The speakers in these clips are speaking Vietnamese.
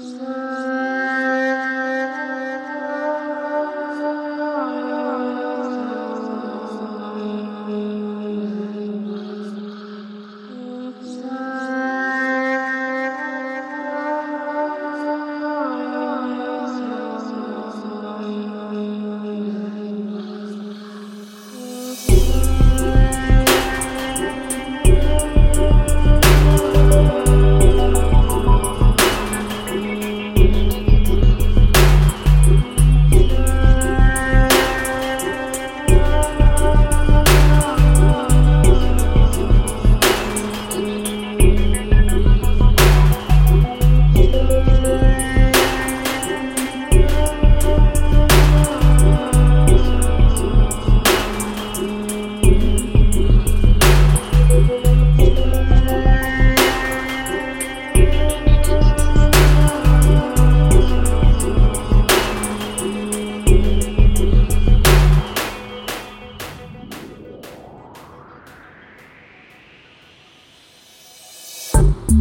Sorry.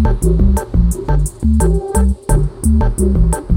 Thank you.